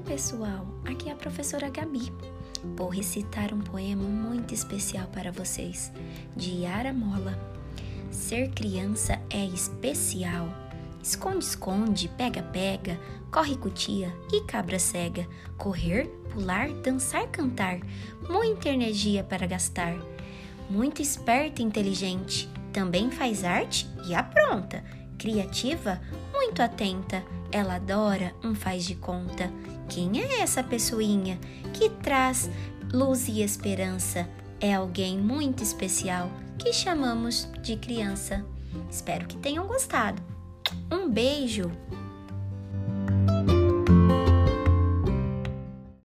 pessoal, aqui é a professora Gabi. Vou recitar um poema muito especial para vocês, de Yara Mola. Ser criança é especial. Esconde, esconde, pega, pega, corre, cutia e cabra cega. Correr, pular, dançar, cantar. Muita energia para gastar. Muito esperta e inteligente. Também faz arte e apronta. Criativa, muito atenta. Ela adora um faz de conta. Quem é essa pessoinha que traz luz e esperança? É alguém muito especial que chamamos de criança. Espero que tenham gostado. Um beijo!